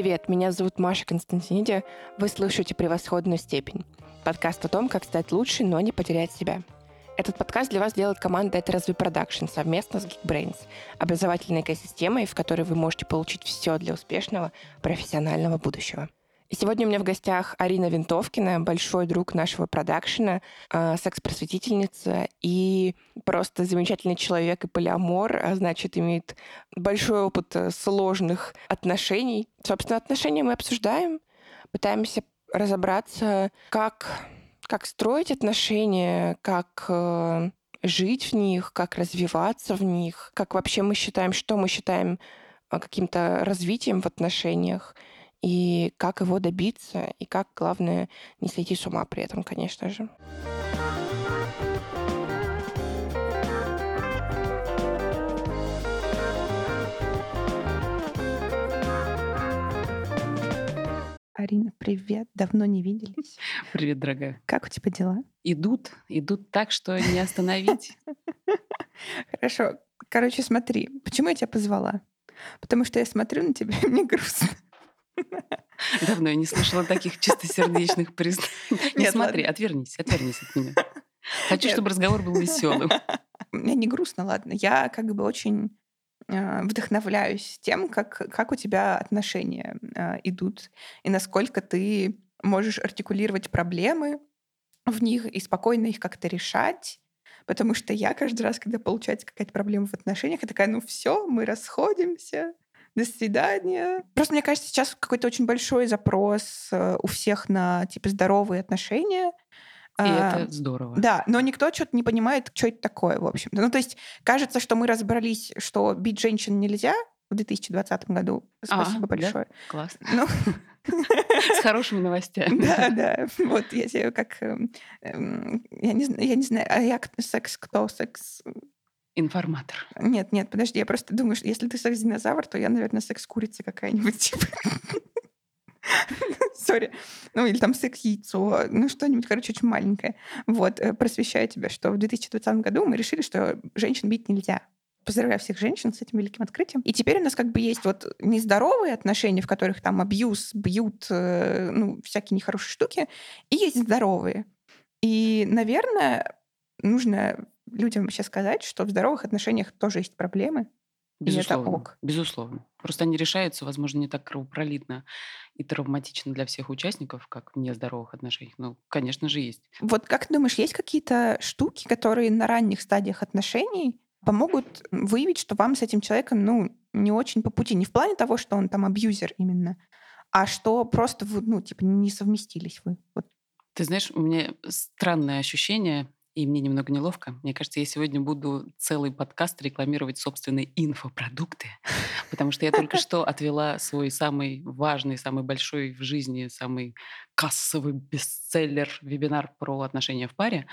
Привет, меня зовут Маша Константиниди. Вы слушаете «Превосходную степень» — подкаст о том, как стать лучше, но не потерять себя. Этот подкаст для вас делает команда «Это разве продакшн» совместно с Geekbrains, образовательной экосистемой, в которой вы можете получить все для успешного профессионального будущего. Сегодня у меня в гостях Арина Винтовкина, большой друг нашего продакшена, э, секс-просветительница и просто замечательный человек и полиамор, а значит, имеет большой опыт э, сложных отношений. Собственно, отношения мы обсуждаем, пытаемся разобраться, как, как строить отношения, как э, жить в них, как развиваться в них, как вообще мы считаем, что мы считаем каким-то развитием в отношениях и как его добиться, и как, главное, не сойти с ума при этом, конечно же. Арина, привет. Давно не виделись. Привет, дорогая. Как у тебя дела? Идут, идут так, что не остановить. Хорошо. Короче, смотри, почему я тебя позвала? Потому что я смотрю на тебя, и мне грустно. Давно я не слышала таких чистосердечных признаний. Не смотри, отвернись, отвернись от меня. Хочу, чтобы разговор был веселым. Мне не грустно, ладно. Я как бы очень э, вдохновляюсь тем, как, как у тебя отношения э, идут, и насколько ты можешь артикулировать проблемы в них и спокойно их как-то решать. Потому что я каждый раз, когда получается какая-то проблема в отношениях, я такая, ну все, мы расходимся, до свидания. Просто мне кажется, сейчас какой-то очень большой запрос э, у всех на типа здоровые отношения. И а, это здорово. Да, но никто что-то не понимает, что это такое, в общем Ну, то есть кажется, что мы разобрались, что бить женщин нельзя в 2020 году. Спасибо а, большое. Да? Классно. Ну, С хорошими новостями. Да, да. Вот я себе как... Эм, эм, я не, я не знаю, а я секс кто? Секс Информатор. Нет, нет, подожди, я просто думаю, что если ты секс-динозавр, то я, наверное, секс-курица какая-нибудь, типа. Сори. Ну, или там секс-яйцо. Ну, что-нибудь, короче, очень маленькое. Вот, э, просвещаю тебя, что в 2020 году мы решили, что женщин бить нельзя. Поздравляю всех женщин с этим великим открытием. И теперь у нас как бы есть вот нездоровые отношения, в которых там абьюз, бьют, э, ну, всякие нехорошие штуки, и есть здоровые. И, наверное, нужно людям вообще сказать, что в здоровых отношениях тоже есть проблемы, Безусловно. Ок. Безусловно. Просто они решаются, возможно, не так кровопролитно и травматично для всех участников, как в нездоровых отношениях. Но, конечно же, есть. Вот как ты думаешь, есть какие-то штуки, которые на ранних стадиях отношений помогут выявить, что вам с этим человеком, ну, не очень по пути? Не в плане того, что он там абьюзер именно, а что просто вы, ну, типа, не совместились вы. Вот. Ты знаешь, у меня странное ощущение, и мне немного неловко. Мне кажется, я сегодня буду целый подкаст рекламировать собственные инфопродукты, потому что я только что отвела свой самый важный, самый большой в жизни, самый кассовый бестселлер, вебинар про отношения в паре.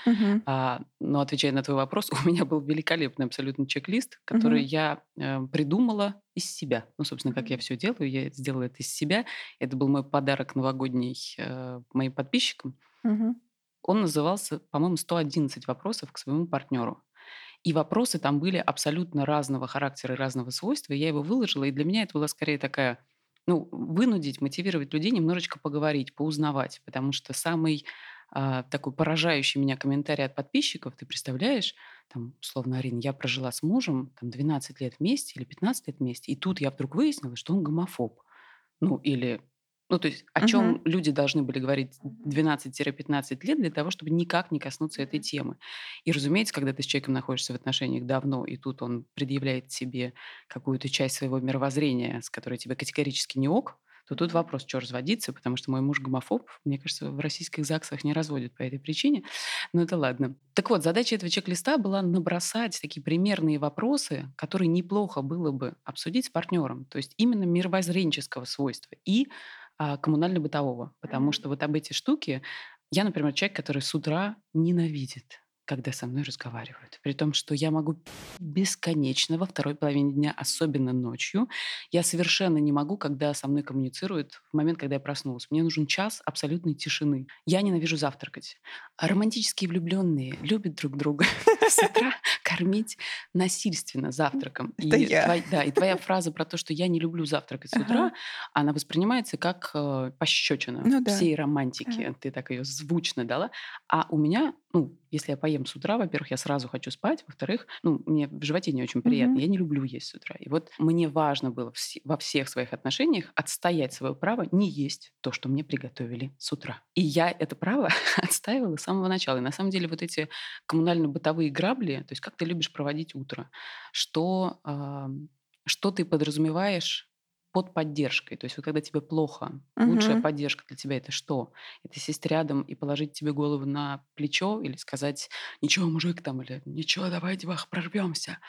А, но отвечая на твой вопрос, у меня был великолепный абсолютно чек-лист, который я э, придумала из себя. Ну, собственно, как я все делаю, я сделала это из себя. Это был мой подарок новогодний э, моим подписчикам. Он назывался, по-моему, 111 вопросов к своему партнеру. И вопросы там были абсолютно разного характера и разного свойства. И я его выложила, и для меня это была скорее такая, ну, вынудить, мотивировать людей немножечко поговорить, поузнавать. Потому что самый а, такой поражающий меня комментарий от подписчиков, ты представляешь, там, условно, Арина, я прожила с мужем там, 12 лет вместе или 15 лет вместе, и тут я вдруг выяснила, что он гомофоб. Ну, или ну, то есть о чем люди должны были говорить 12-15 лет для того, чтобы никак не коснуться этой темы. И, разумеется, когда ты с человеком находишься в отношениях давно, и тут он предъявляет себе какую-то часть своего мировоззрения, с которой тебе категорически не ок, то тут вопрос, что разводиться, потому что мой муж гомофоб. Мне кажется, в российских ЗАГСах не разводят по этой причине. Но это ладно. Так вот, задача этого чек-листа была набросать такие примерные вопросы, которые неплохо было бы обсудить с партнером. То есть именно мировоззренческого свойства. И коммунально-бытового. Потому что вот об эти штуки я, например, человек, который с утра ненавидит когда со мной разговаривают. При том, что я могу бесконечно во второй половине дня, особенно ночью. Я совершенно не могу, когда со мной коммуницируют в момент, когда я проснулась. Мне нужен час абсолютной тишины. Я ненавижу завтракать. А романтические влюбленные любят друг друга. с утра кормить насильственно завтраком. И, я. Твой, да, и твоя фраза про то, что я не люблю завтракать с утра, она воспринимается как э, пощечина ну, да. всей романтики. Ты так ее звучно дала. А у меня, ну, если я поем с утра, во-первых, я сразу хочу спать, во-вторых, ну, мне в животе не очень приятно, mm-hmm. я не люблю есть с утра. И вот мне важно было во всех своих отношениях отстоять свое право не есть то, что мне приготовили с утра. И я это право отстаивала с самого начала. И на самом деле вот эти коммунально-бытовые грабли, то есть как ты любишь проводить утро, что, что ты подразумеваешь под поддержкой. То есть вот когда тебе плохо, угу. лучшая поддержка для тебя это что? Это сесть рядом и положить тебе голову на плечо или сказать «Ничего, мужик там» или «Ничего, давайте, бах, прорвемся».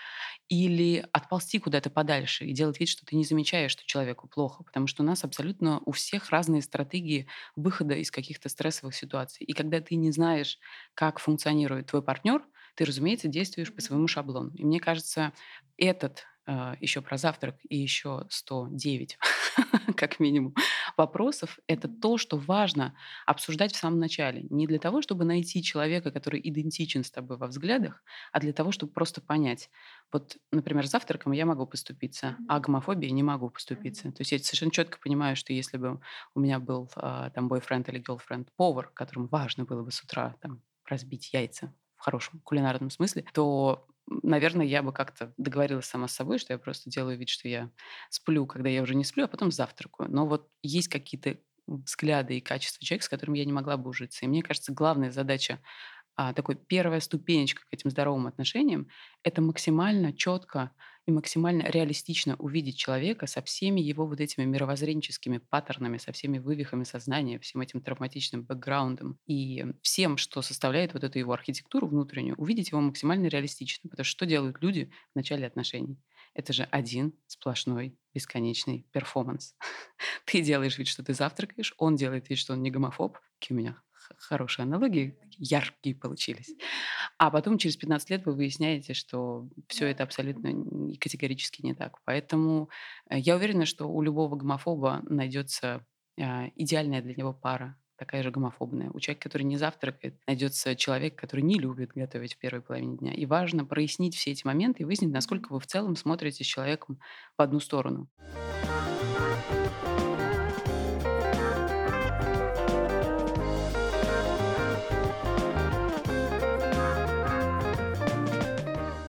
Или отползти куда-то подальше и делать вид, что ты не замечаешь, что человеку плохо. Потому что у нас абсолютно у всех разные стратегии выхода из каких-то стрессовых ситуаций. И когда ты не знаешь, как функционирует твой партнер, ты, разумеется, действуешь по своему шаблону. И мне кажется, этот а, еще про завтрак и еще 109, как минимум, вопросов, это то, что важно обсуждать в самом начале. Не для того, чтобы найти человека, который идентичен с тобой во взглядах, а для того, чтобы просто понять. Вот, например, завтраком я могу поступиться, а гомофобией не могу поступиться. То есть я совершенно четко понимаю, что если бы у меня был а, там бойфренд или girlfriend повар, которому важно было бы с утра там разбить яйца в хорошем кулинарном смысле, то наверное, я бы как-то договорилась сама с собой, что я просто делаю вид, что я сплю, когда я уже не сплю, а потом завтракаю. Но вот есть какие-то взгляды и качества человека, с которым я не могла бы ужиться. И мне кажется, главная задача а, такой первая ступенечка к этим здоровым отношениям – это максимально четко и максимально реалистично увидеть человека со всеми его вот этими мировоззренческими паттернами, со всеми вывихами сознания, всем этим травматичным бэкграундом и всем, что составляет вот эту его архитектуру внутреннюю, увидеть его максимально реалистично. Потому что что делают люди в начале отношений? Это же один сплошной бесконечный перформанс. Ты делаешь вид, что ты завтракаешь, он делает вид, что он не гомофоб. Какие у меня хорошие аналогии, яркие получились. А потом через 15 лет вы выясняете, что все это абсолютно категорически не так. Поэтому э, я уверена, что у любого гомофоба найдется а, идеальная для него пара, такая же гомофобная. У человека, который не завтракает, найдется человек, который не любит готовить в первой половине дня. И важно прояснить все эти моменты и выяснить, насколько вы в целом смотрите с человеком в одну сторону.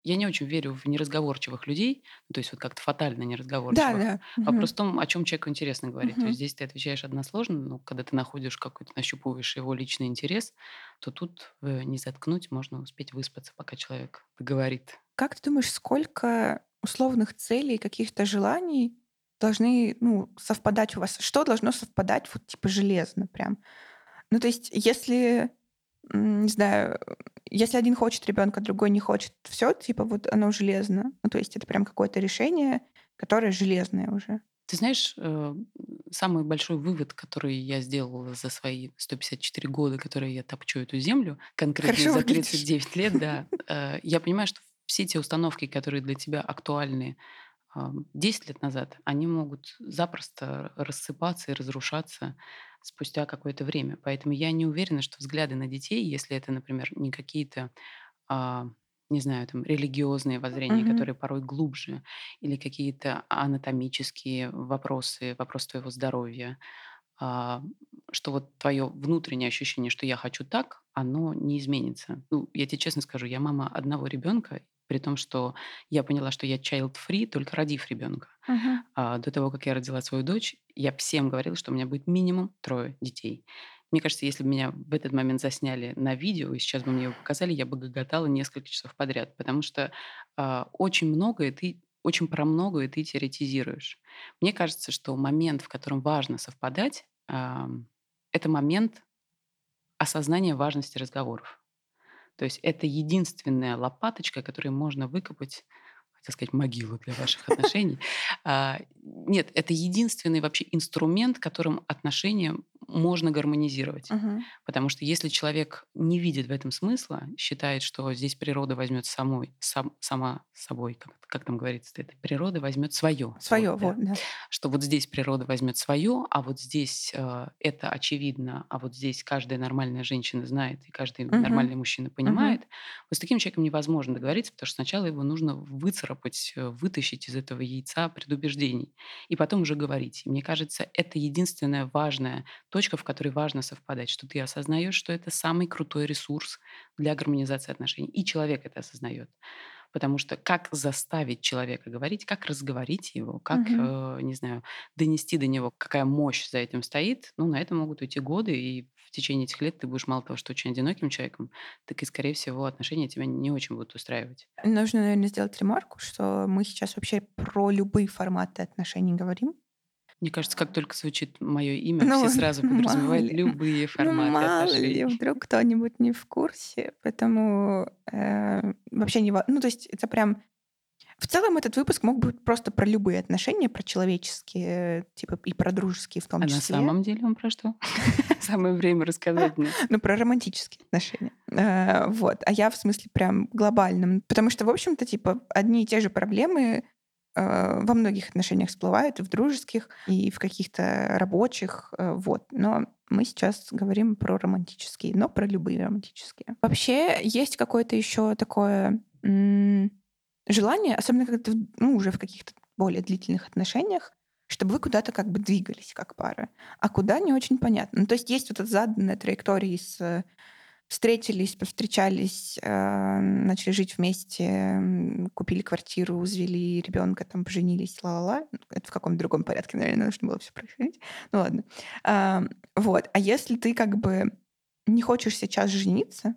Я не очень верю в неразговорчивых людей, то есть вот как-то фатально неразговорчивых. Да, да. Вопрос в том, о чем человеку интересно говорить. Угу. То есть здесь ты отвечаешь односложно, но когда ты находишь какой-то, нащупываешь его личный интерес, то тут э, не заткнуть, можно успеть выспаться, пока человек говорит. Как ты думаешь, сколько условных целей, каких-то желаний должны ну, совпадать у вас? Что должно совпадать вот типа железно прям? Ну, то есть, если не знаю, если один хочет ребенка, другой не хочет, все, типа, вот оно железно. Ну, то есть это прям какое-то решение, которое железное уже. Ты знаешь, э, самый большой вывод, который я сделала за свои 154 года, которые я топчу эту землю, конкретно Хорошо за 39 выглядишь. лет, да, э, я понимаю, что все те установки, которые для тебя актуальны 10 лет назад, они могут запросто рассыпаться и разрушаться спустя какое-то время. Поэтому я не уверена, что взгляды на детей, если это, например, не какие-то а, не знаю, там, религиозные воззрения, mm-hmm. которые порой глубже, или какие-то анатомические вопросы, вопрос твоего здоровья, а, что вот твое внутреннее ощущение, что я хочу так, оно не изменится. Ну, я тебе честно скажу, я мама одного ребенка, при том, что я поняла, что я child-free, только родив ребенка. Uh-huh. А, до того, как я родила свою дочь, я всем говорила, что у меня будет минимум трое детей. Мне кажется, если бы меня в этот момент засняли на видео, и сейчас бы мне его показали, я бы гоготала несколько часов подряд, потому что а, очень многое ты очень про многое ты теоретизируешь. Мне кажется, что момент, в котором важно совпадать, а, это момент осознания важности разговоров. То есть это единственная лопаточка, которую можно выкопать так сказать, могилу для ваших отношений. А, нет, это единственный вообще инструмент, которым отношения можно гармонизировать. Мгм. Потому что если человек не видит в этом смысла, считает, что здесь природа возьмет самой, сам, сама собой, как, как там говорится, это природа возьмет свое. Свое, Вот, да. вот, да. Что вот здесь природа возьмет свое, а вот здесь э, это очевидно, а вот здесь каждая нормальная женщина знает, и каждый Мгм. нормальный мужчина понимает. Вот с таким человеком невозможно договориться, потому что сначала его нужно выцарапать, э, вытащить из этого яйца предубеждений, и потом уже говорить. И мне кажется, это единственная важная точка, в которой важно совпадать, что ты осознаешь, что это самый крутой ресурс для гармонизации отношений, и человек это осознает. Потому что как заставить человека говорить, как разговорить его, как, Мгм. э, не знаю, донести до него, какая мощь за этим стоит, ну, на это могут уйти годы, и в течение этих лет ты будешь мало того, что очень одиноким человеком, так и, скорее всего, отношения тебя не очень будут устраивать. Нужно, наверное, сделать ремарку, что мы сейчас вообще про любые форматы отношений говорим. Мне кажется, как только звучит мое имя, Ну, все сразу мало подразумевают ли. любые Ну, форматы мало ли, отношений. вдруг кто-нибудь не в курсе, поэтому э, вообще не... Ну, то есть это прям... В целом этот выпуск мог быть просто про любые отношения, про человеческие, типа и про дружеские в том А на числе. самом деле он про что? Самое время рассказать мне. Ну, про романтические отношения. Э, Вот. А я в смысле прям глобальном. Потому что, в общем-то, типа, одни и те же проблемы э, во многих отношениях всплывают, и в дружеских, и в каких-то рабочих. э, Вот. Но мы сейчас говорим про романтические, но про любые романтические. Вообще есть какое-то еще такое желание, особенно когда ты ну, уже в каких-то более длительных отношениях, чтобы вы куда-то как бы двигались как пара а куда не очень понятно. Ну, то есть есть вот эта заданная траектория из э, встретились, повстречались, э, начали жить вместе, купили квартиру, завели ребенка, там поженились, ла-ла-ла. Ну, Это в каком-то другом порядке, наверное, нужно было все происходить. Ну ладно. А, вот. А если ты как бы не хочешь сейчас жениться,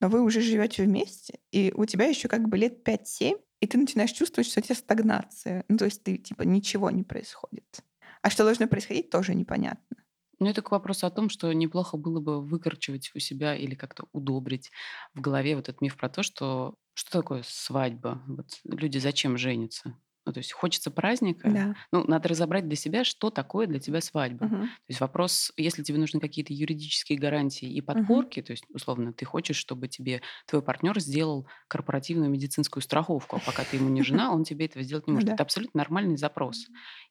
но вы уже живете вместе, и у тебя еще как бы лет 5-7, и ты начинаешь чувствовать, что у тебя стагнация. Ну, то есть ты типа ничего не происходит. А что должно происходить, тоже непонятно. Ну, это к вопросу о том, что неплохо было бы выкорчевать у себя или как-то удобрить в голове вот этот миф про то, что что такое свадьба? Вот люди зачем женятся? Ну, то есть хочется праздника. Да. Ну, надо разобрать для себя, что такое для тебя свадьба. Мгм. То есть вопрос, если тебе нужны какие-то юридические гарантии и подпорки, то есть, условно, ты хочешь, чтобы тебе твой партнер сделал корпоративную медицинскую страховку, а пока ты ему не жена, он тебе этого сделать не может. да. Это абсолютно нормальный запрос.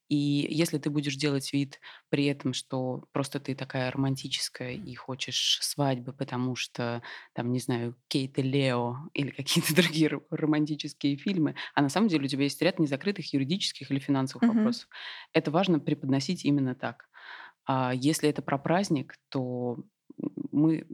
И если ты будешь делать вид при этом, что просто ты такая романтическая и хочешь свадьбы, потому что, там, не знаю, Кейт и Лео или какие-то другие ро- романтические фильмы, а на самом деле у тебя есть ряд незакрытых юридических или финансовых Мгм. вопросов. Это важно преподносить именно так. А если это про праздник, то мы,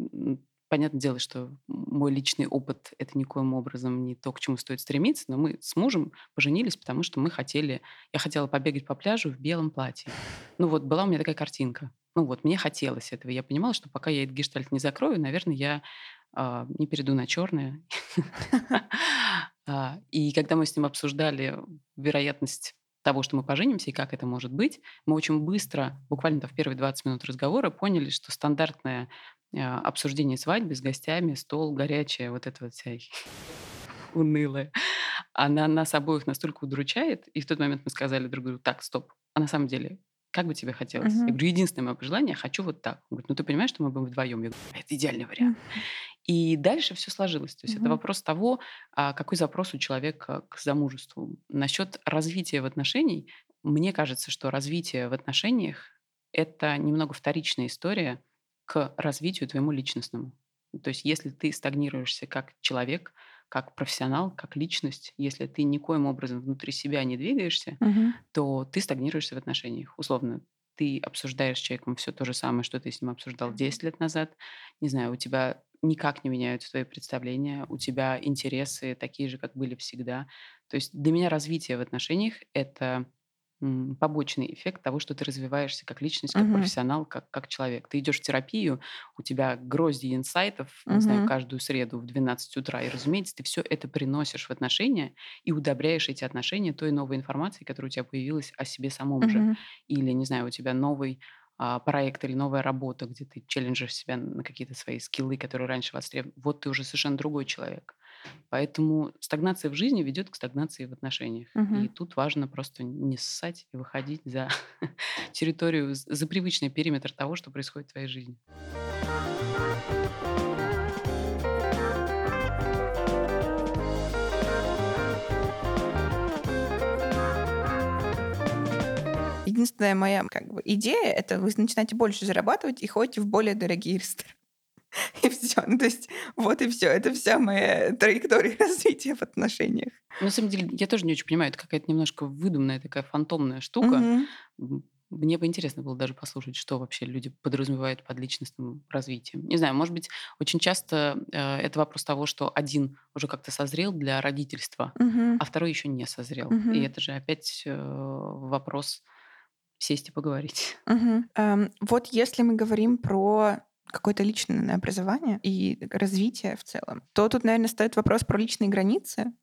понятное дело, что мой личный опыт — это никоим образом не то, к чему стоит стремиться, но мы с мужем поженились, потому что мы хотели... Я хотела побегать по пляжу в белом платье. Ну вот, была у меня такая картинка. Ну вот, мне хотелось этого. Я понимала, что пока я этот гештальт не закрою, наверное, я а, не перейду на черное. А, И когда мы с ним обсуждали вероятность того, что мы поженимся и как это может быть, мы очень быстро, буквально в первые 20 минут разговора, поняли, что стандартное а, обсуждение свадьбы с гостями, стол, горячая, вот это вот вся унылая, она нас обоих настолько удручает, и в тот момент мы сказали друг другу, так, стоп, а на самом деле, как бы тебе хотелось? Я Мгм. говорю, единственное мое пожелание, я хочу вот так. Он говорит, ну ты понимаешь, что мы будем вдвоем? Я говорю, это идеальный вариант. И дальше все сложилось. То есть это Мгм. вопрос того, а, какой запрос у человека к замужеству. Насчет развития в отношениях, мне кажется, что развитие в отношениях – это немного вторичная история к развитию твоему личностному. То есть если ты стагнируешься как человек, как профессионал, как личность, если ты никоим образом внутри себя не двигаешься, Мгм. то ты стагнируешься в отношениях. Условно, ты обсуждаешь с человеком все то же самое, что ты с ним обсуждал 10 лет назад. Не знаю, у тебя никак не меняются твои представления, у тебя интересы такие же, как были всегда. То есть для меня развитие в отношениях — это побочный эффект того, что ты развиваешься как личность, как Мгм. профессионал, как, как человек. Ты идешь в терапию, у тебя грозди инсайтов, не знаю, каждую среду в 12 утра, и, разумеется, ты все это приносишь в отношения и удобряешь эти отношения той новой информацией, которая у тебя появилась о себе самом же. Мгм. Или, не знаю, у тебя новый а, проект или новая работа, где ты челленджишь себя на какие-то свои скиллы, которые раньше востребованы. Вот ты уже совершенно другой человек. Поэтому стагнация в жизни ведет к стагнации в отношениях. Мгм. И тут важно просто не ссать и выходить за территорию, за привычный периметр того, что происходит в твоей жизни. Единственная моя как бы идея это вы начинаете больше зарабатывать и ходите в более дорогие рестораны. И все. Ну, то есть вот и все. Это вся моя траектория развития в отношениях. На самом деле, я тоже не очень понимаю, это какая-то немножко выдуманная такая фантомная штука. Мне бы интересно было даже послушать, что вообще люди подразумевают под личностным развитием. Не знаю, может быть, очень часто э, это вопрос того, что один уже как-то созрел для родительства, Мгм. а второй еще не созрел. Мгм. И это же опять э, вопрос сесть и поговорить. Мгм. Эм, Вот если мы говорим про какое-то личное образование и развитие в целом, то тут, наверное, стоит вопрос про личные границы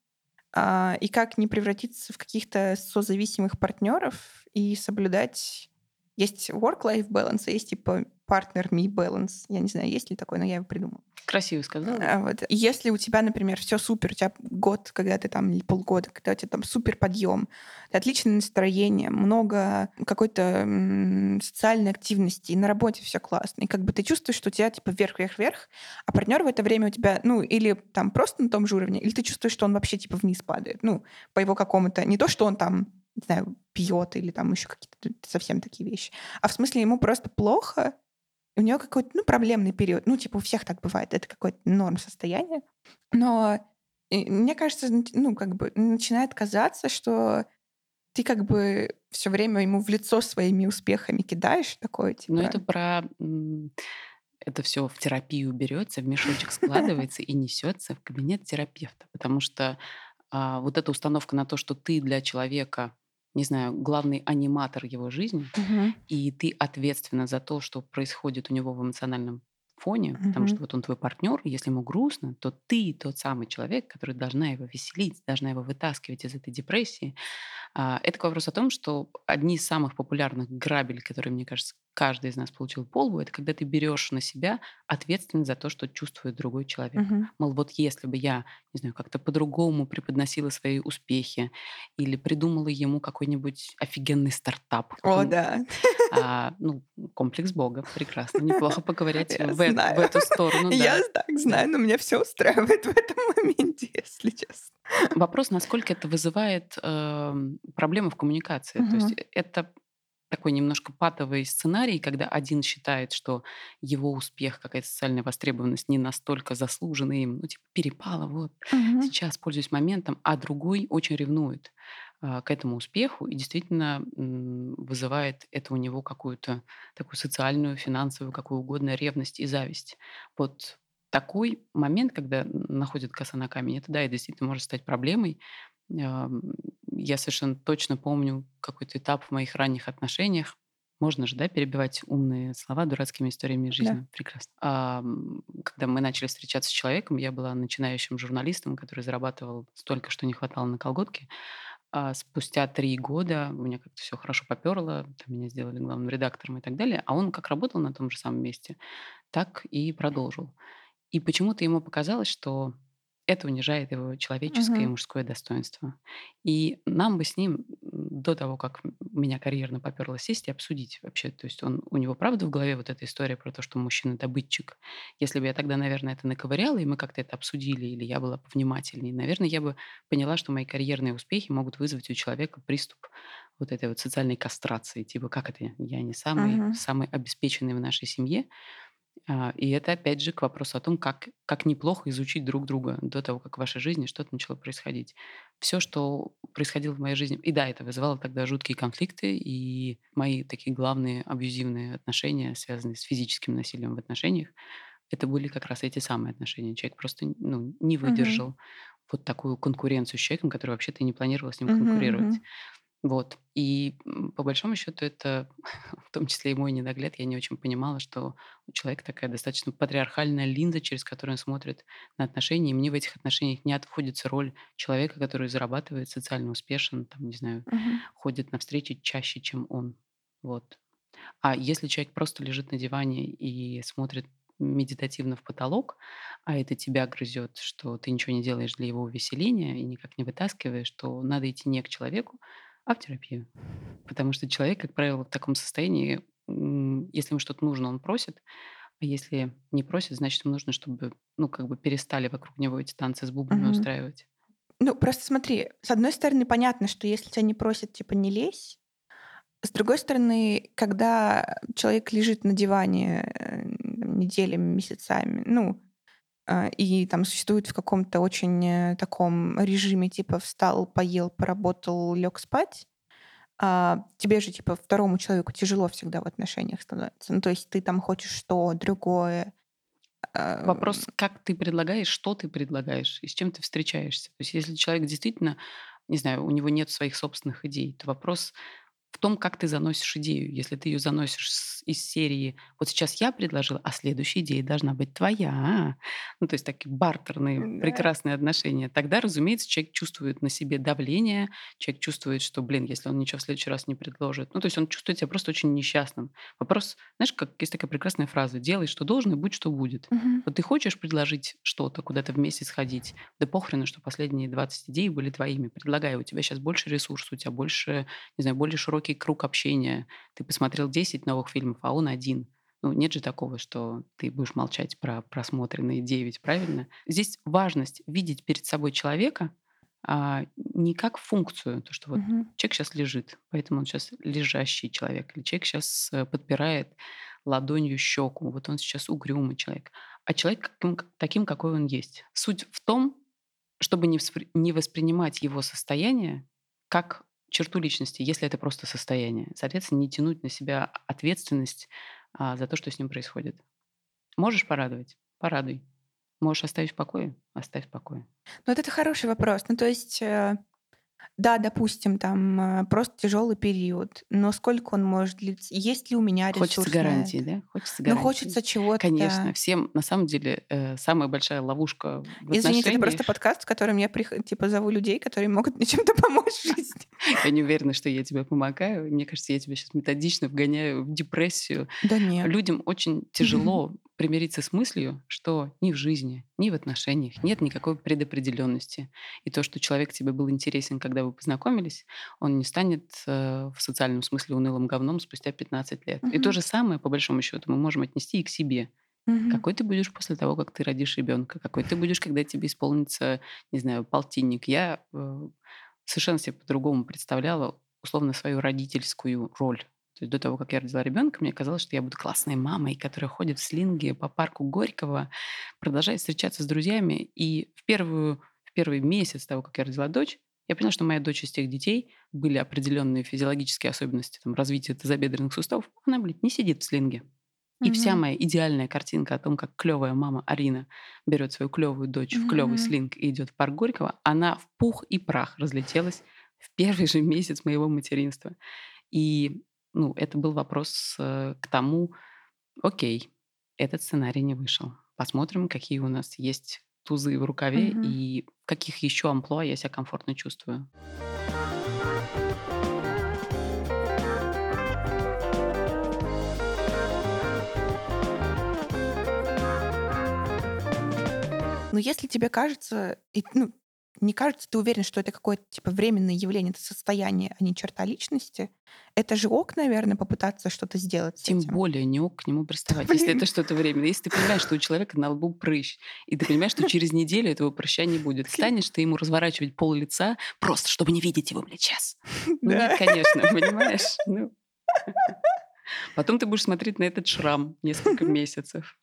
а, и как не превратиться в каких-то созависимых партнеров и соблюдать... Есть work-life balance, есть типа partner-me balance. Я не знаю, есть ли такой, но я его придумала. Красиво сказала. А, Вот. И Если у тебя, например, все супер, у тебя год, когда ты там, или полгода, когда у тебя там супер подъем, отличное настроение, много какой-то м, социальной активности, и на работе все классно, и как бы ты чувствуешь, что у тебя типа вверх-вверх-вверх, а партнер в это время у тебя, ну, или там просто на том же уровне, или ты чувствуешь, что он вообще типа вниз падает, ну, по его какому-то, не то, что он там, не знаю, пьет или там еще какие-то совсем такие вещи, а в смысле ему просто плохо, у него какой-то, ну, проблемный период. Ну, типа, у всех так бывает. Это какое-то норм состояние. Но мне кажется, ну, как бы начинает казаться, что ты как бы все время ему в лицо своими успехами кидаешь такое, типа... Но это про... Это все в терапию берется, в мешочек складывается и несется в кабинет терапевта. Потому что а, вот эта установка на то, что ты для человека, не знаю, главный аниматор его жизни, Мгм. и ты ответственна за то, что происходит у него в эмоциональном фоне, потому что вот он твой партнер, если ему грустно, то ты тот самый человек, который должна его веселить, должна его вытаскивать из этой депрессии. А, Это к вопросу о том, что одни из самых популярных грабель, которые, мне кажется, каждый из нас получил по лбу, это когда ты берешь на себя ответственность за то, что чувствует другой человек. Мгм. Мол, вот если бы я, не знаю, как-то по-другому преподносила свои успехи или придумала ему какой-нибудь офигенный стартап. О, он- да. а, ну, комплекс Бога, прекрасно. Неплохо поковырять Я в, э- в эту сторону. да. Я так знаю, но меня все устраивает в этом моменте, если честно. Вопрос, насколько это вызывает эм, проблемы в коммуникации. То есть э- это такой немножко патовый сценарий, когда один считает, что его успех, какая-то социальная востребованность не настолько заслужена им, ну, типа, перепало, вот, Мгм. сейчас пользуюсь моментом, а другой очень ревнует а, к этому успеху и действительно вызывает это у него какую-то такую социальную, финансовую, какую угодно ревность и зависть. Вот такой момент, когда находит коса на камень, это да, и действительно может стать проблемой. Ам, Я совершенно точно помню какой-то этап в моих ранних отношениях. Можно же, да, перебивать умные слова дурацкими историями из жизни. Прекрасно. Ам, Когда мы начали встречаться с человеком, я была начинающим журналистом, который зарабатывал столько, что не хватало на колготки. А спустя три года у меня как-то все хорошо поперло, там меня сделали главным редактором и так далее. А он как работал на том же самом месте, так и продолжил. И почему-то ему показалось, что это унижает его человеческое и Мгм. мужское достоинство. И нам бы с ним до того, как меня карьерно поперло сесть и обсудить вообще. То есть он, у него правда в голове вот эта история про то, что мужчина добытчик. Если бы я тогда, наверное, это наковыряла, и мы как-то это обсудили, или я была повнимательнее, наверное, я бы поняла, что мои карьерные успехи могут вызвать у человека приступ вот этой вот социальной кастрации. Типа, как это? Я не самый, Мгм. самый обеспеченный в нашей семье. А, И это опять же к вопросу о том, как, как неплохо изучить друг друга до того, как в вашей жизни что-то начало происходить. Все, что происходило в моей жизни, и да, это вызывало тогда жуткие конфликты, и мои такие главные абьюзивные отношения, связанные с физическим насилием в отношениях, это были как раз эти самые отношения. Человек просто ну, не выдержал вот такую конкуренцию с человеком, который вообще ты не планировал с ним Мгм, конкурировать. мгм. Вот. И по большому счету это, в том числе и мой недогляд, я не очень понимала, что у человека такая достаточно патриархальная линза, через которую он смотрит на отношения. И мне в этих отношениях не отводится роль человека, который зарабатывает, социально успешен, там, не знаю, Мгм. ходит на встречи чаще, чем он. Вот. А если человек просто лежит на диване и смотрит медитативно в потолок, а это тебя грызет, что ты ничего не делаешь для его увеселения и никак не вытаскиваешь, то надо идти не к человеку, а в терапию. Потому что человек, как правило, в таком состоянии, если ему что-то нужно, он просит, а если не просит, значит, ему нужно, чтобы, ну, как бы перестали вокруг него эти танцы с бубнами угу. устраивать. Ну, просто смотри, с одной стороны, понятно, что если тебя не просят, типа, не лезь. С другой стороны, когда человек лежит на диване э, неделями, месяцами, ну, и там существует в каком-то очень э, таком режиме, типа встал, поел, поработал, лег спать, а тебе же, типа, второму человеку тяжело всегда в отношениях становится. Ну, то есть ты там хочешь что, другое. А, Вопрос, как ты предлагаешь, что ты предлагаешь и с чем ты встречаешься. То есть если человек действительно, не знаю, у него нет своих собственных идей, то вопрос, в том, как ты заносишь идею. Если ты ее заносишь из серии «вот сейчас я предложила, а следующая идея должна быть твоя». Ну, то есть такие бартерные, да. прекрасные отношения. Тогда, разумеется, человек чувствует на себе давление, человек чувствует, что, блин, если он ничего в следующий раз не предложит. Ну, то есть он чувствует себя просто очень несчастным. Вопрос, знаешь, как есть такая прекрасная фраза «делай, что должен, и будь, что будет». Угу. Вот ты хочешь предложить что-то, куда-то вместе сходить, да похрену, что последние 20 идей были твоими. Предлагай, у тебя сейчас больше ресурсов, у тебя больше, не знаю, более широкий широкий круг общения. Ты посмотрел 10 новых фильмов, а он один. Ну, нет же такого, что ты будешь молчать про просмотренные 9, правильно? Здесь важность видеть перед собой человека а, не как функцию, то, что вот угу. человек сейчас лежит, поэтому он сейчас лежащий человек, или человек сейчас э, подпирает ладонью щеку, вот он сейчас угрюмый человек, а человек таким, какой он есть. Суть в том, чтобы не воспринимать его состояние как черту личности, если это просто состояние. Соответственно, не тянуть на себя ответственность а, за то, что с ним происходит. Можешь порадовать? Порадуй. Можешь оставить в покое? Оставь в покое. Ну, вот это хороший вопрос. Ну, то есть э, да, допустим, там э, просто тяжелый период, но сколько он может длиться? Есть ли у меня ресурс? Хочется гарантии, да? Хочется гарантии. Ну, хочется чего-то. Конечно, всем, на самом деле, э, самая большая ловушка в Извините, это просто подкаст, в котором я типа зову людей, которые могут мне чем-то помочь в жизни. Я не уверена, что я тебе помогаю. Мне кажется, я тебя сейчас методично вгоняю в депрессию. Да нет. Людям очень тяжело примириться с мыслью, что ни в жизни, ни в отношениях нет никакой предопределенности. И то, что человек тебе был интересен, когда вы познакомились, он не станет э, в социальном смысле унылым говном спустя 15 лет. Угу. И то же самое, по большому счету, мы можем отнести и к себе. Угу. Какой ты будешь после того, как ты родишь ребенка? Какой ты будешь, когда тебе исполнится, не знаю, полтинник? Я э, совершенно себе по-другому представляла условно свою родительскую роль то есть до того, как я родила ребенка, мне казалось, что я буду классной мамой, которая ходит в слинге по парку Горького, продолжает встречаться с друзьями. И в, первую, в первый месяц того, как я родила дочь, я поняла, что моя дочь из тех детей были определенные физиологические особенности там, развития тазобедренных суставов. Она, блядь, не сидит в слинге. И mm-hmm. вся моя идеальная картинка о том, как клевая мама Арина берет свою клевую дочь mm-hmm. в клевый слинг и идет в парк Горького, она в пух и прах разлетелась в первый же месяц моего материнства. И ну, это был вопрос э, к тому, окей, этот сценарий не вышел. Посмотрим, какие у нас есть тузы в рукаве угу. и в каких еще амплуа я себя комфортно чувствую. Но если тебе кажется, и, ну, не кажется, ты уверен, что это какое-то типа временное явление, это состояние, а не черта личности? Это же ок, наверное, попытаться что-то сделать. Тем этим. более не ок к нему приставать, Блин. если это что-то временное. Если ты понимаешь, что у человека на лбу прыщ, и ты понимаешь, что через неделю этого прыща не будет, станешь ты ему разворачивать пол лица просто, чтобы не видеть его, блядь, сейчас. Ну, да. нет, конечно, понимаешь? Ну. Потом ты будешь смотреть на этот шрам несколько месяцев.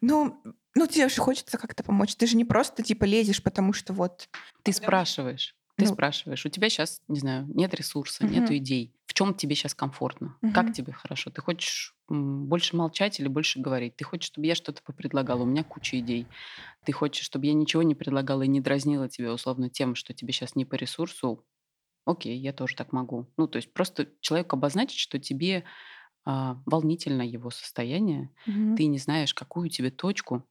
Ну, ну, тебе же хочется как-то помочь. Ты же не просто типа лезешь, потому что вот. Ты спрашиваешь. Ты ну, спрашиваешь. У тебя сейчас, не знаю, нет ресурса, угу. нет идей. В чем тебе сейчас комфортно? Угу. Как тебе хорошо? Ты хочешь больше молчать или больше говорить? Ты хочешь, чтобы я что-то попредлагала? У меня куча идей. Ты хочешь, чтобы я ничего не предлагала и не дразнила тебя условно тем, что тебе сейчас не по ресурсу? Окей, я тоже так могу. Ну, то есть просто человеку обозначить, что тебе а, волнительно его состояние, угу. ты не знаешь, какую тебе точку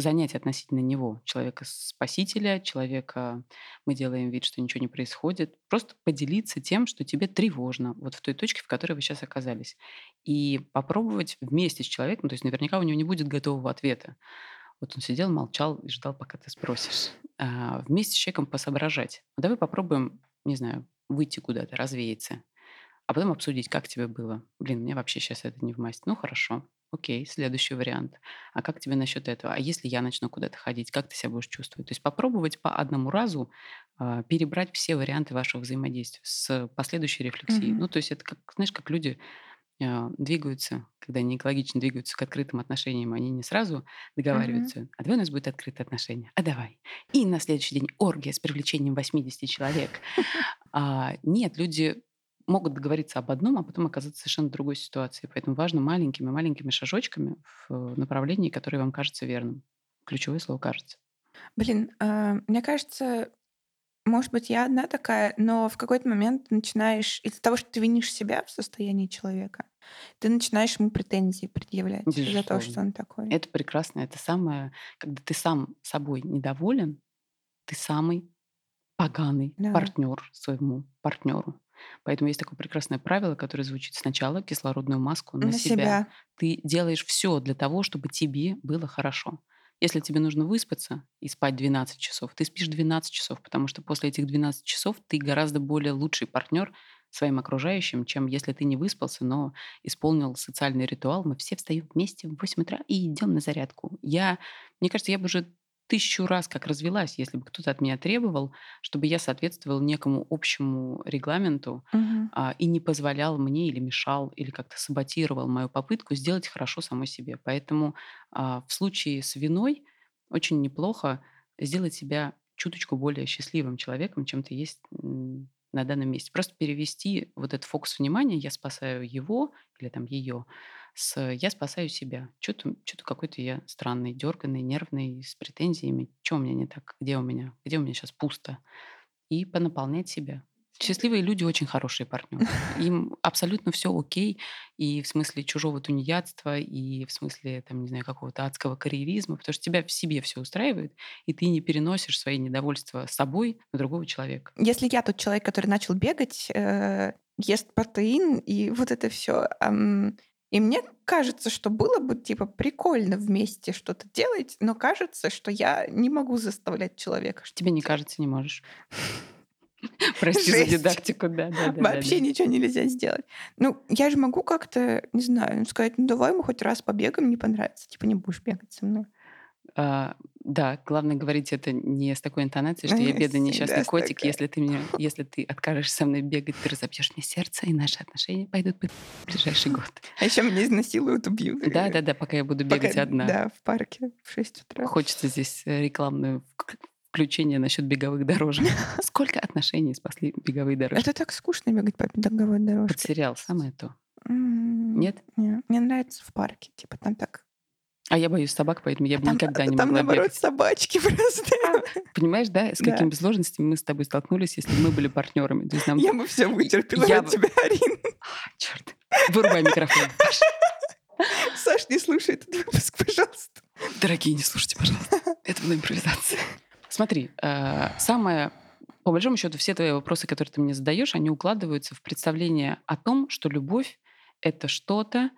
занять относительно него, человека-спасителя, человека, мы делаем вид, что ничего не происходит, просто поделиться тем, что тебе тревожно, вот в той точке, в которой вы сейчас оказались. И попробовать вместе с человеком, то есть наверняка у него не будет готового ответа. Вот он сидел, молчал и ждал, пока ты спросишь. А вместе с человеком посоображать. Ну, давай попробуем, не знаю, выйти куда-то, развеяться. А потом обсудить, как тебе было. Блин, мне вообще сейчас это не в масть. Ну, хорошо. Окей, следующий вариант. А как тебе насчет этого? А если я начну куда-то ходить, как ты себя будешь чувствовать? То есть попробовать по одному разу э, перебрать все варианты вашего взаимодействия с последующей рефлексией. Мгм. Ну, то есть это как, знаешь, как люди э, двигаются, когда они экологично двигаются к открытым отношениям, они не сразу договариваются, а давай у нас будет открытые отношения, а давай. И на следующий день оргия с привлечением 80 человек. А, нет, люди могут договориться об одном, а потом оказаться в совершенно другой ситуации. Поэтому важно маленькими-маленькими шажочками в направлении, которое вам кажется верным. Ключевое слово «кажется». Блин, а, мне кажется, может быть, я одна такая, но в какой-то момент ты начинаешь из-за того, что ты винишь себя в состоянии человека, ты начинаешь ему претензии предъявлять за то, Безусловно. что он такой. Это прекрасно. Это самое, когда ты сам собой недоволен, ты самый поганый Да. партнер своему партнеру. Поэтому есть такое прекрасное правило, которое звучит сначала кислородную маску на, На себя. себя. Ты делаешь все для того, чтобы тебе было хорошо. Если тебе нужно выспаться и спать 12 часов, ты спишь 12 часов, потому что после этих 12 часов ты гораздо более лучший партнер своим окружающим, чем если ты не выспался, но исполнил социальный ритуал. Мы все встаем вместе в 8 утра и идем на зарядку. Я, мне кажется, я бы уже тысячу раз как развелась, если бы кто-то от меня требовал, чтобы я соответствовала некому общему регламенту Мгм. а, и не позволял мне или мешал, или как-то саботировал мою попытку сделать хорошо самой себе. Поэтому а, в случае с виной очень неплохо сделать себя чуточку более счастливым человеком, чем ты есть на данном месте. Просто перевести вот этот фокус внимания, я спасаю его или там ее, с я спасаю себя. Что-то что какой-то я странный, дерганный, нервный, с претензиями. Что у меня не так? Где у меня? Где у меня сейчас пусто? И понаполнять себя. Счастливые люди очень хорошие партнеры. Им абсолютно все окей. И в смысле чужого тунеядства, и в смысле, там, не знаю, какого-то адского карьеризма, потому что тебя в себе все устраивает, и ты не переносишь свои недовольства собой на другого человека. Если я тот человек, который начал бегать, э, ест протеин и вот это все, и мне кажется, что было бы типа прикольно вместе что-то делать, но кажется, что я не могу заставлять человека. что-то Тебе не кажется, не можешь. Прости за дидактику, да, да, да. Вообще да, да. ничего нельзя сделать. Ну, я же могу как-то, не знаю, сказать, ну давай мы хоть раз побегаем, не понравится. Типа не будешь бегать со мной. А, да, главное говорить это не с такой интонацией, что я бедный несчастный котик. Если ты меня, если ты откажешься со мной бегать, ты разобьешь мне сердце, и наши отношения пойдут по в ближайший год. А еще меня изнасилуют, убьют. Да, да, да, пока я буду Пока- бегать одна. Да, в парке в 6 утра. Хочется здесь э, рекламную вк- включение насчет беговых дорожек. Сколько отношений спасли беговые дорожки? Это так скучно бегать по беговой Под дорожке. сериал самое то. Нет? Нет. Мне нравится в парке. Типа там так... А я боюсь собак, поэтому я бы там, никогда не там могла наоборот бегать. собачки просто. Понимаешь, да, с Да. какими сложностями мы с тобой столкнулись, если бы мы были партнерами. То есть нам... Я бы все вытерпела Я от тебя, Арин. Черт. Вырубай микрофон. Саш, не слушай этот выпуск, пожалуйста. Дорогие, не слушайте, пожалуйста. Это была импровизация. Смотри, э, самое... По большому счету, все твои вопросы, которые ты мне задаешь, они укладываются в представление о том, что любовь — это что-то,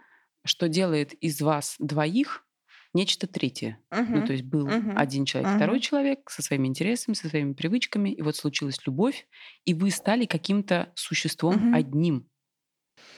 что делает из вас двоих нечто третье. Ну, то есть был Мгм. один человек, Мгм. второй человек со своими интересами, со своими привычками, и вот случилась любовь, и вы стали каким-то существом Мгм. одним.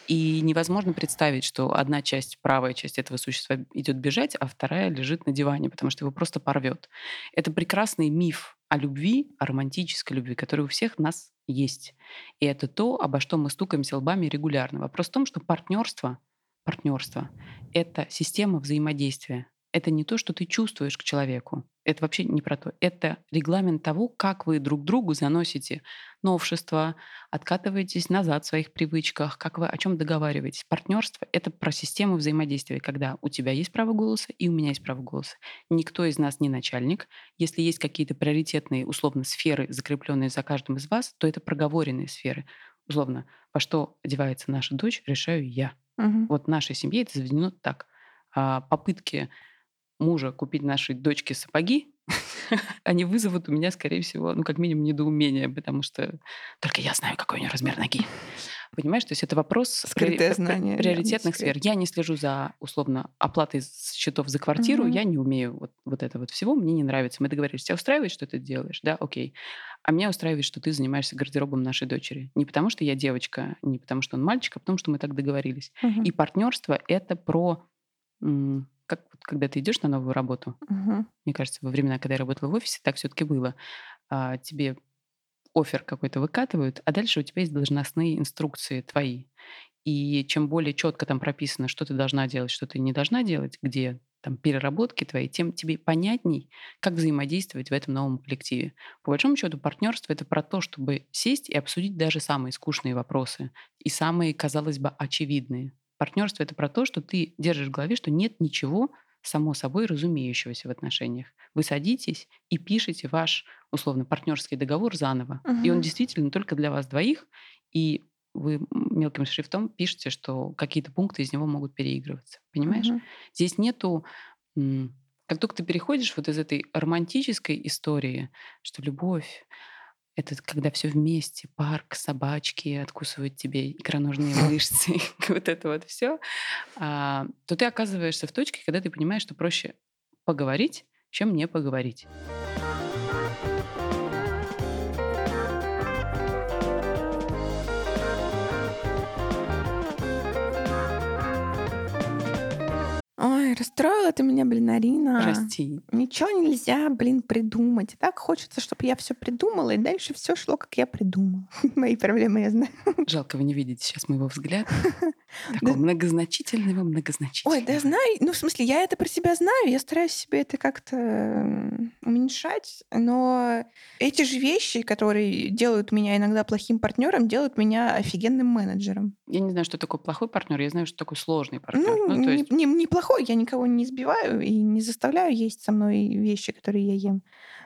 И невозможно представить, что одна часть, правая часть этого существа идет бежать, а вторая лежит на диване, потому что его просто порвет. Это прекрасный миф о любви, о романтической любви, который у всех нас есть. И это то, обо что мы стукаемся лбами регулярно. Вопрос в том, что партнерство, партнерство — это система взаимодействия. Это не то, что ты чувствуешь к человеку. Это вообще не про то. Это регламент того, как вы друг другу заносите новшества, откатываетесь назад в своих привычках, как вы о чем договариваетесь. Партнерство — это про систему взаимодействия, когда у тебя есть право голоса и у меня есть право голоса. Никто из нас не начальник. Если есть какие-то приоритетные, условно, сферы, закрепленные за каждым из вас, то это проговоренные сферы. Условно, во что одевается наша дочь, решаю я. Мгм. Вот в нашей семье это заведено так. А, Попытки мужа купить нашей дочке сапоги, они вызовут у меня, скорее всего, ну, как минимум, недоумение, потому что только я знаю, какой у нее размер ноги. Понимаешь, то есть это вопрос Скрытое знание, приоритетных сфер. Я не слежу за, условно, оплатой счетов за квартиру, угу. я не умею вот, вот это вот всего, мне не нравится. Мы договорились, тебя устраивает, что ты делаешь? Да, окей. А меня устраивает, что ты занимаешься гардеробом нашей дочери. Не потому, что я девочка, не потому, что он мальчик, а потому, что мы так договорились. Угу. И партнерство — это про как когда ты идешь на новую работу, угу. мне кажется, во времена, когда я работала в офисе, так все-таки было. А, тебе офер какой-то выкатывают, а дальше у тебя есть должностные инструкции твои. И чем более четко там прописано, что ты должна делать, что ты не должна делать, где там переработки твои, тем тебе понятней, как взаимодействовать в этом новом коллективе. По большому счету, партнерство это про то, чтобы сесть и обсудить даже самые скучные вопросы и самые, казалось бы, очевидные. Партнерство это про то, что ты держишь в голове, что нет ничего само собой разумеющегося в отношениях. Вы садитесь и пишете ваш условно партнерский договор заново, угу. и он действительно только для вас двоих, и вы мелким шрифтом пишете, что какие-то пункты из него могут переигрываться. Понимаешь? Угу. Здесь нету как только ты переходишь вот из этой романтической истории, что любовь это когда все вместе, парк, собачки откусывают тебе икроножные мышцы, вот это вот все, а, то ты оказываешься в точке, когда ты понимаешь, что проще поговорить, чем не поговорить. Ой, расстроила ты меня, блин, Арина. Прости. Ничего нельзя, блин, придумать. Так хочется, чтобы я все придумала, и дальше все шло, как я придумала. Мои проблемы я знаю. Жалко, вы не видите сейчас моего взгляда. Такого многозначительного, многозначительного. Ой, да знаю. Ну, в смысле, я это про себя знаю, я стараюсь себе это как-то уменьшать, но эти же вещи, которые делают меня иногда плохим партнером, делают меня офигенным менеджером. Я не знаю, что такое плохой партнер, я знаю, что такое сложный партнер. Ну, ну то есть... не, не, не плохой, я никого не избиваю и не заставляю есть со мной вещи, которые я ем.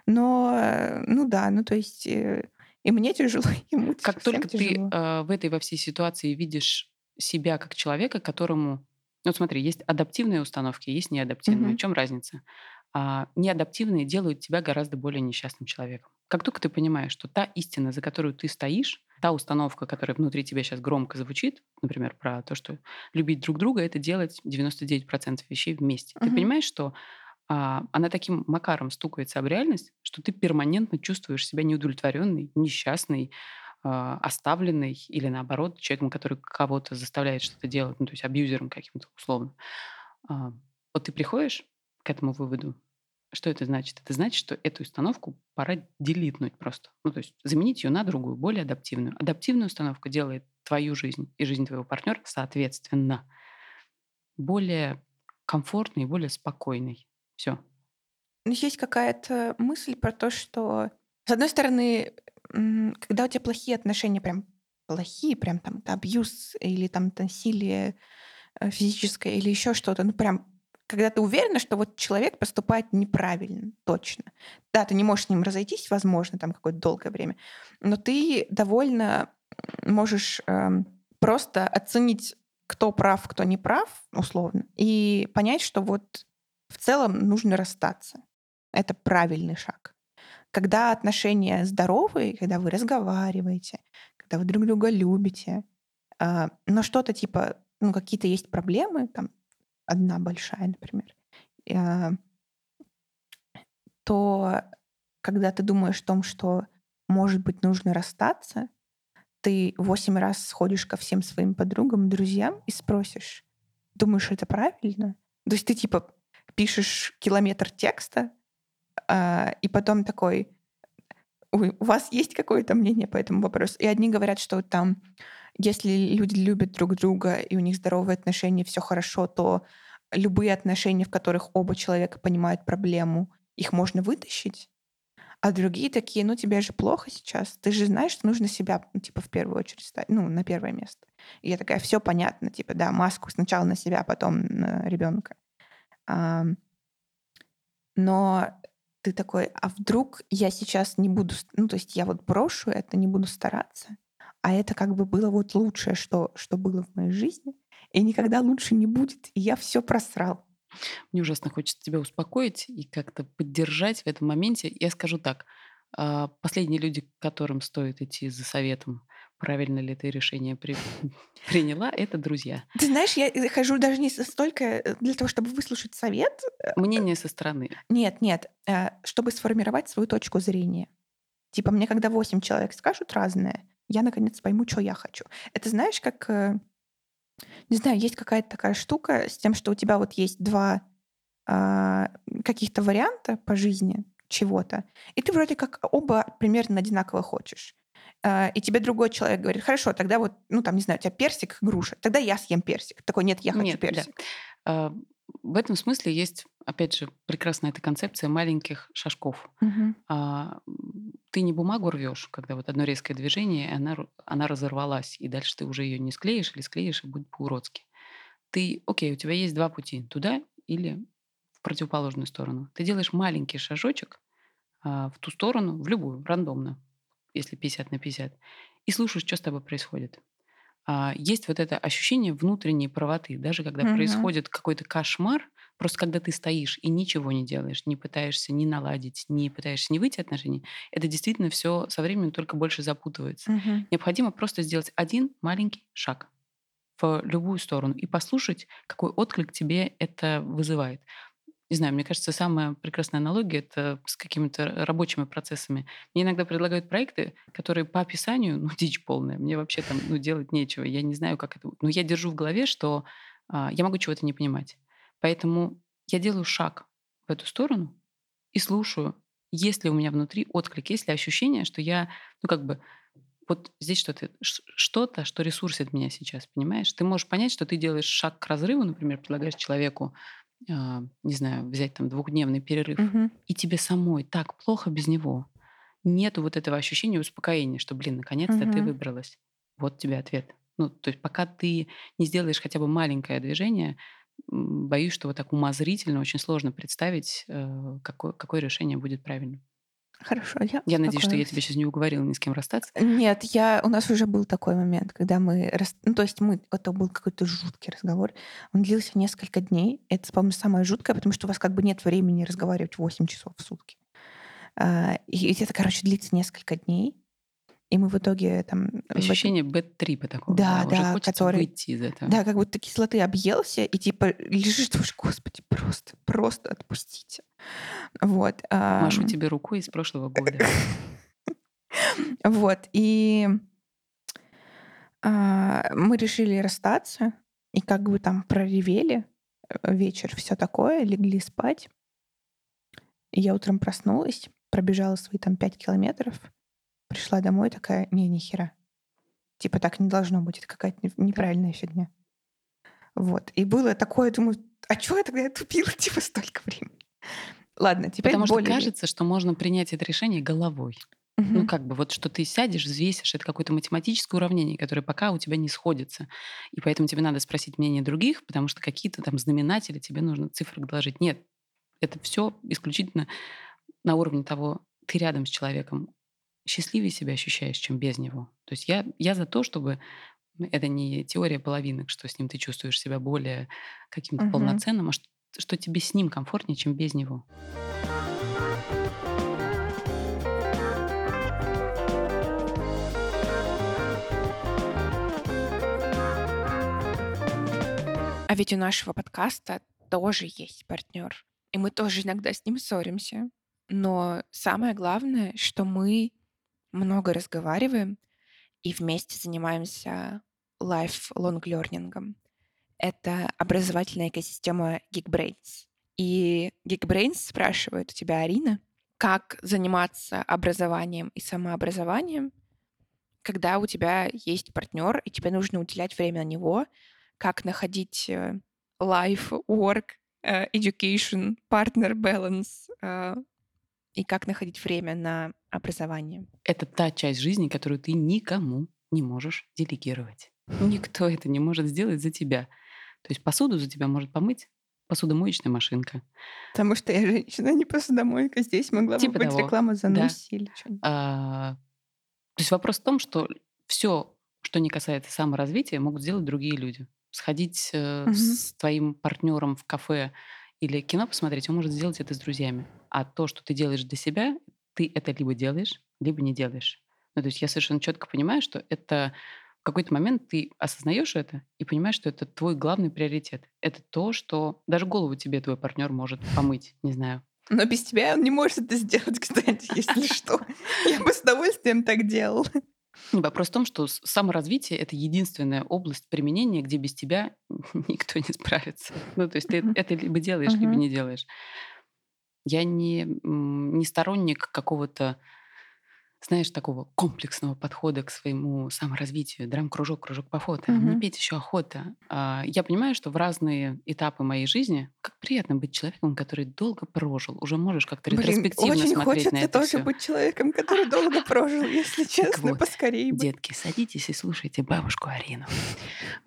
Но, ну да, ну то есть э, и мне тяжело, ему Как только тяжело. ты э, в этой во всей ситуации видишь себя как человека, которому... Ну, смотри, есть адаптивные установки, есть неадаптивные. Угу. В чем разница? А, неадаптивные делают тебя гораздо более несчастным человеком. Как только ты понимаешь, что та истина, за которую ты стоишь, та установка, которая внутри тебя сейчас громко звучит, например, про то, что любить друг друга, это делать 99% вещей вместе. Угу. Ты понимаешь, что а, она таким макаром стукается об реальность, что ты перманентно чувствуешь себя неудовлетворенный, несчастный, а, оставленный или наоборот человеком, который кого-то заставляет что-то делать, ну то есть абьюзером каким-то условно. А, вот ты приходишь к этому выводу, что это значит? Это значит, что эту установку пора делитнуть просто. Ну, то есть заменить ее на другую, более адаптивную. Адаптивная установка делает твою жизнь и жизнь твоего партнера, соответственно, более комфортной и более спокойной. Все. Есть какая-то мысль про то, что, с одной стороны, когда у тебя плохие отношения, прям плохие, прям там абьюз или там насилие э, физическое или еще что-то, ну прям когда ты уверена, что вот человек поступает неправильно, точно. Да, ты не можешь с ним разойтись, возможно, там какое-то долгое время, но ты довольно можешь э, просто оценить, кто прав, кто не прав, условно, и понять, что вот в целом нужно расстаться. Это правильный шаг. Когда отношения здоровые, когда вы разговариваете, когда вы друг друга любите, э, но что-то типа, ну, какие-то есть проблемы, там, одна большая, например, э, то когда ты думаешь о том, что, может быть, нужно расстаться, ты восемь раз сходишь ко всем своим подругам, друзьям и спросишь, думаешь, это правильно? То есть ты типа пишешь километр текста, а, и потом такой, у вас есть какое-то мнение по этому вопросу? И одни говорят, что там, если люди любят друг друга и у них здоровые отношения, все хорошо, то любые отношения, в которых оба человека понимают проблему, их можно вытащить. А другие такие, ну тебе же плохо сейчас, ты же знаешь, что нужно себя, ну, типа, в первую очередь ставить, ну, на первое место. И я такая, все понятно, типа, да, маску сначала на себя, потом на ребенка. но ты такой, а вдруг я сейчас не буду, ну, то есть я вот брошу это, не буду стараться, а это как бы было вот лучшее, что, что было в моей жизни, и никогда лучше не будет, и я все просрал. Мне ужасно хочется тебя успокоить и как-то поддержать в этом моменте. Я скажу так. а, Последние люди, к которым стоит идти за советом, правильно ли ты решение при- приняла, это друзья. Ты знаешь, я э, хожу даже не столько э, для того, чтобы выслушать совет. Мнение со стороны. Нет, нет, э, чтобы сформировать свою точку зрения. Типа мне, когда восемь человек скажут разное, я наконец пойму, что я хочу. Это знаешь, как, э, не знаю, есть какая-то такая штука с тем, что у тебя вот есть два а, каких-то варианта по жизни чего-то, и ты вроде как оба примерно одинаково хочешь. А, И тебе другой человек говорит, хорошо, тогда вот, ну там, не знаю, у тебя персик, груша, тогда я съем персик. Такой, нет, я хочу Нет, да. персик. А, В этом смысле есть, опять же, прекрасная эта концепция маленьких шажков. Мгм. А, Ты не бумагу рвешь, когда вот одно резкое движение, и она, она разорвалась, и дальше ты уже ее не склеишь или склеишь, и будет по-уродски. Ты, окей, у тебя есть два пути, туда или в противоположную сторону. Ты делаешь маленький шажочек а, в ту сторону, в любую, рандомно, если 50 на 50, и слушаешь, что с тобой происходит. А, Есть вот это ощущение внутренней правоты, даже когда Мгм. происходит какой-то кошмар, просто когда ты стоишь и ничего не делаешь, не пытаешься ни наладить, не пытаешься не выйти отношений, это действительно все со временем только больше запутывается. Мгм. Необходимо просто сделать один маленький шаг в любую сторону и послушать, какой отклик тебе это вызывает. Не знаю, мне кажется, самая прекрасная аналогия это с какими-то рабочими процессами. Мне иногда предлагают проекты, которые по описанию, ну, дичь полная. Мне вообще там ну, делать нечего. Я не знаю, как это... Но я держу в голове, что а, я могу чего-то не понимать. Поэтому я делаю шаг в эту сторону и слушаю, есть ли у меня внутри отклик, есть ли ощущение, что я, ну, как бы, вот здесь что-то, что-то, что ресурсит меня сейчас, понимаешь? Ты можешь понять, что ты делаешь шаг к разрыву, например, предлагаешь человеку, не знаю, взять там двухдневный перерыв, Мгм. и тебе самой так плохо без него. Нету вот этого ощущения успокоения, что, блин, наконец-то ты Мгм. выбралась. Вот тебе ответ. Ну, то есть пока ты не сделаешь хотя бы маленькое движение, боюсь, что вот так умозрительно очень сложно представить, э, какое, какое решение будет правильным. Хорошо, я Я надеюсь, что я тебя сейчас не уговорила ни с кем расстаться. Нет, я, у нас уже был такой момент, когда мы... рас- Ну, то есть мы... Это был какой-то жуткий разговор. Он длился несколько дней. Это, по-моему, самое жуткое, потому что у вас как бы нет времени разговаривать 8 часов в сутки. А, И это, короче, длится несколько дней. И мы в итоге там... этом- Ощущение бэт-трипа такого. Да, уже да, хочется который- выйти из этого. Да, как будто кислоты объелся, и типа лежишь, думаешь, господи, просто, просто отпустите. Вот. Машу тебе рукой из прошлого года. Вот. И а, мы решили расстаться, и как бы там проревели э, вечер, все такое, легли спать. И я утром проснулась, пробежала свои там пять километров, пришла домой такая, не, ни хера. Типа так не должно быть, это какая-то не- неправильная фигня. Вот. И было такое, думаю, а чего я тогда тупила, типа, столько времени? Ладно, теперь Потому что более... кажется, что можно принять это решение головой. Мгм. Ну, как бы вот что ты сядешь, взвесишь, это какое-то математическое уравнение, которое пока у тебя не сходится. И поэтому тебе надо спросить мнение других, потому что какие-то там знаменатели тебе нужно цифры доложить. Нет, это все исключительно на уровне того, ты рядом с человеком счастливее себя ощущаешь, чем без него. То есть я, я за то, чтобы это не теория половинок, что с ним ты чувствуешь себя более каким-то Мгм. полноценным, а что, что тебе с ним комфортнее, чем без него. А ведь у нашего подкаста тоже есть партнер. И мы тоже иногда с ним ссоримся. Но самое главное, что мы много разговариваем и вместе занимаемся lifelong learning. Это образовательная экосистема Geekbrains. И Geekbrains спрашивает у тебя, Арина, как заниматься образованием и самообразованием, когда у тебя есть партнер, и тебе нужно уделять время на него, как находить э, life, work, э, education, partner balance, э, и как находить время на образование. Это та часть жизни, которую ты никому не можешь делегировать. Никто это не может сделать за тебя. То есть посуду за тебя может помыть посудомоечная машинка. Потому что я женщина, а не посудомойка. Здесь могла Типа бы быть того. реклама за Да. Или что-нибудь. А, то есть вопрос в том, что все, что не касается саморазвития, могут сделать другие люди. Сходить э, Мгм. с твоим партнером в кафе или кино посмотреть, он может сделать это с друзьями. А то, что ты делаешь для себя, ты это либо делаешь, либо не делаешь. Ну, то есть я совершенно четко понимаю, что это в какой-то момент ты осознаешь это и понимаешь, что это твой главный приоритет. Это то, что даже голову тебе твой партнер может помыть, не знаю. Но без тебя он не может это сделать, кстати, если что. Я бы с удовольствием так делал. Вопрос в том, что саморазвитие — это единственная область применения, где без тебя никто не справится. Ну, то есть ты это либо делаешь, либо не делаешь. Я не, не сторонник какого-то знаешь, такого комплексного подхода к своему саморазвитию. Драм-кружок, кружок по фото. Угу. Мне петь еще охота. А, я понимаю, что в разные этапы моей жизни как приятно быть человеком, который долго прожил. Уже можешь как-то ретроспективно Блин, очень смотреть хочется на это тоже всё. быть человеком, который долго прожил, если честно, вот, поскорее бы. Детки, садитесь и слушайте бабушку Арину.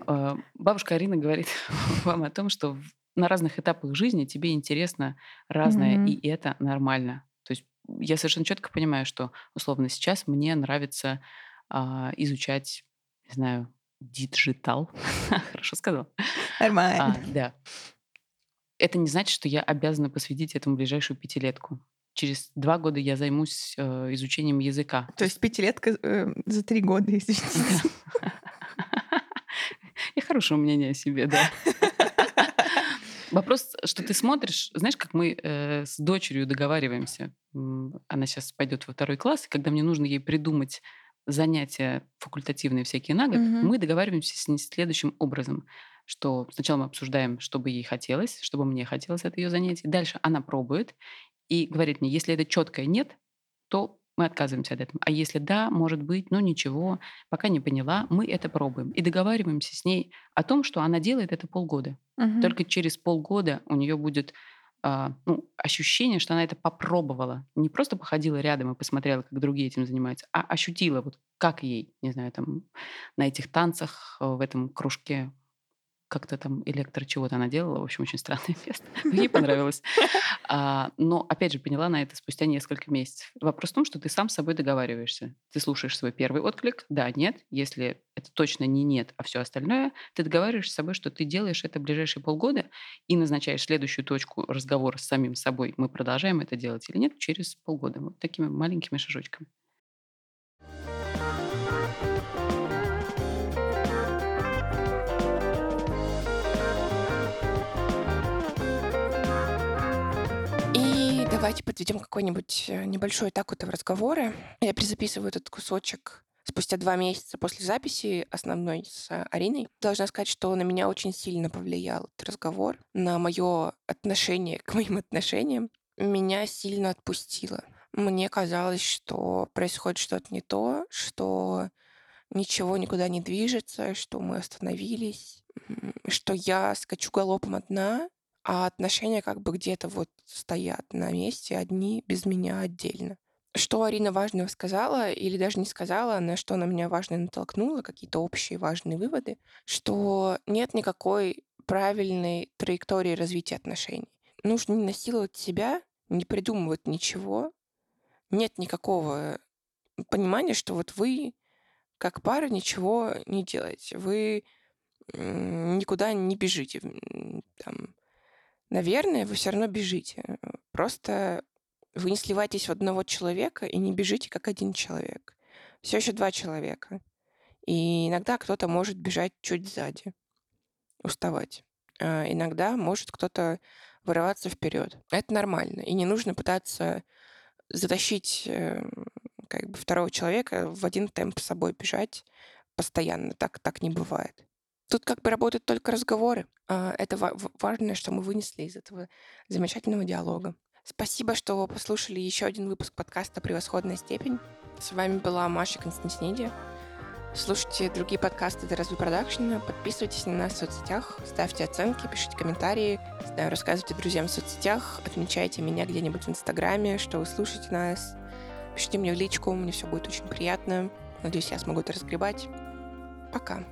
А, бабушка Арина говорит вам о том, что на разных этапах жизни тебе интересно разное, Мгм. и это нормально. То есть я совершенно четко понимаю, что условно сейчас мне нравится а, изучать, не знаю, digital. Хорошо сказал. Нормально. А, да. Это не значит, что я обязана посвятить этому ближайшую пятилетку. Через два года я займусь э, изучением языка. То есть пятилетка э, за три года, если честно. И хорошего мнения о себе, да. Вопрос, что ты смотришь, знаешь, как мы э, с дочерью договариваемся. Она сейчас пойдет во второй класс, и когда мне нужно ей придумать занятия факультативные всякие на год, Мгм. мы договариваемся с ней следующим образом, что сначала мы обсуждаем, что бы ей хотелось, чтобы мне хотелось от ее занятий. Дальше она пробует и говорит мне, если это четкое нет, то мы отказываемся от этого. А если да, может быть, ну ничего, пока не поняла, мы это пробуем. И договариваемся с ней о том, что она делает это полгода. Мгм. Только через полгода у нее будет а, ну, ощущение, что она это попробовала. Не просто походила рядом и посмотрела, как другие этим занимаются, а ощутила, вот как ей, не знаю, там на этих танцах, э, в этом кружке как-то там электро чего-то она делала. В общем, очень странное место. Ей понравилось. А, но, опять же, поняла на это спустя несколько месяцев. Вопрос в том, что ты сам с собой договариваешься. Ты слушаешь свой первый отклик, да, нет. Если это точно не нет, а все остальное, ты договариваешься с собой, что ты делаешь это в ближайшие полгода и назначаешь следующую точку разговора с самим собой. Мы продолжаем это делать или нет через полгода. Вот такими маленькими шажочками. Давайте подведем какой-нибудь э, небольшой итог этого разговора. Я перезаписываю этот кусочек спустя два месяца после записи основной с э, Ариной. Должна сказать, что на меня очень сильно повлиял этот разговор, на мое отношение к моим отношениям. Меня сильно отпустило. Мне казалось, что происходит что-то не то, что ничего никуда не движется, что мы остановились, что я скачу галопом одна, а отношения как бы где-то вот стоят на месте, одни без меня отдельно. Что Арина важного сказала, или даже не сказала, на что она меня важно натолкнула, какие-то общие важные выводы, что нет никакой правильной траектории развития отношений. Нужно не насиловать себя, не придумывать ничего. Нет никакого понимания, что вот вы как пара ничего не делаете. Вы никуда не бежите. Там, наверное, вы все равно бежите. Просто вы не сливаетесь в одного человека и не бежите как один человек. Все еще два человека. И иногда кто-то может бежать чуть сзади, уставать. А иногда может кто-то вырываться вперед. Это нормально. И не нужно пытаться затащить э, как бы второго человека в один темп с собой бежать постоянно. Так, так не бывает. Тут как бы работают только разговоры. А, Это важное, что мы вынесли из этого замечательного диалога. Спасибо, что послушали еще один выпуск подкаста «Превосходная степень». С вами была Маша Константиниди. Слушайте другие подкасты The Разве Продакшена, подписывайтесь на нас в соцсетях, ставьте оценки, пишите комментарии, знаю, рассказывайте друзьям в соцсетях, отмечайте меня где-нибудь в Инстаграме, что вы слушаете нас. Пишите мне в личку, мне все будет очень приятно. Надеюсь, я смогу это разгребать. Пока.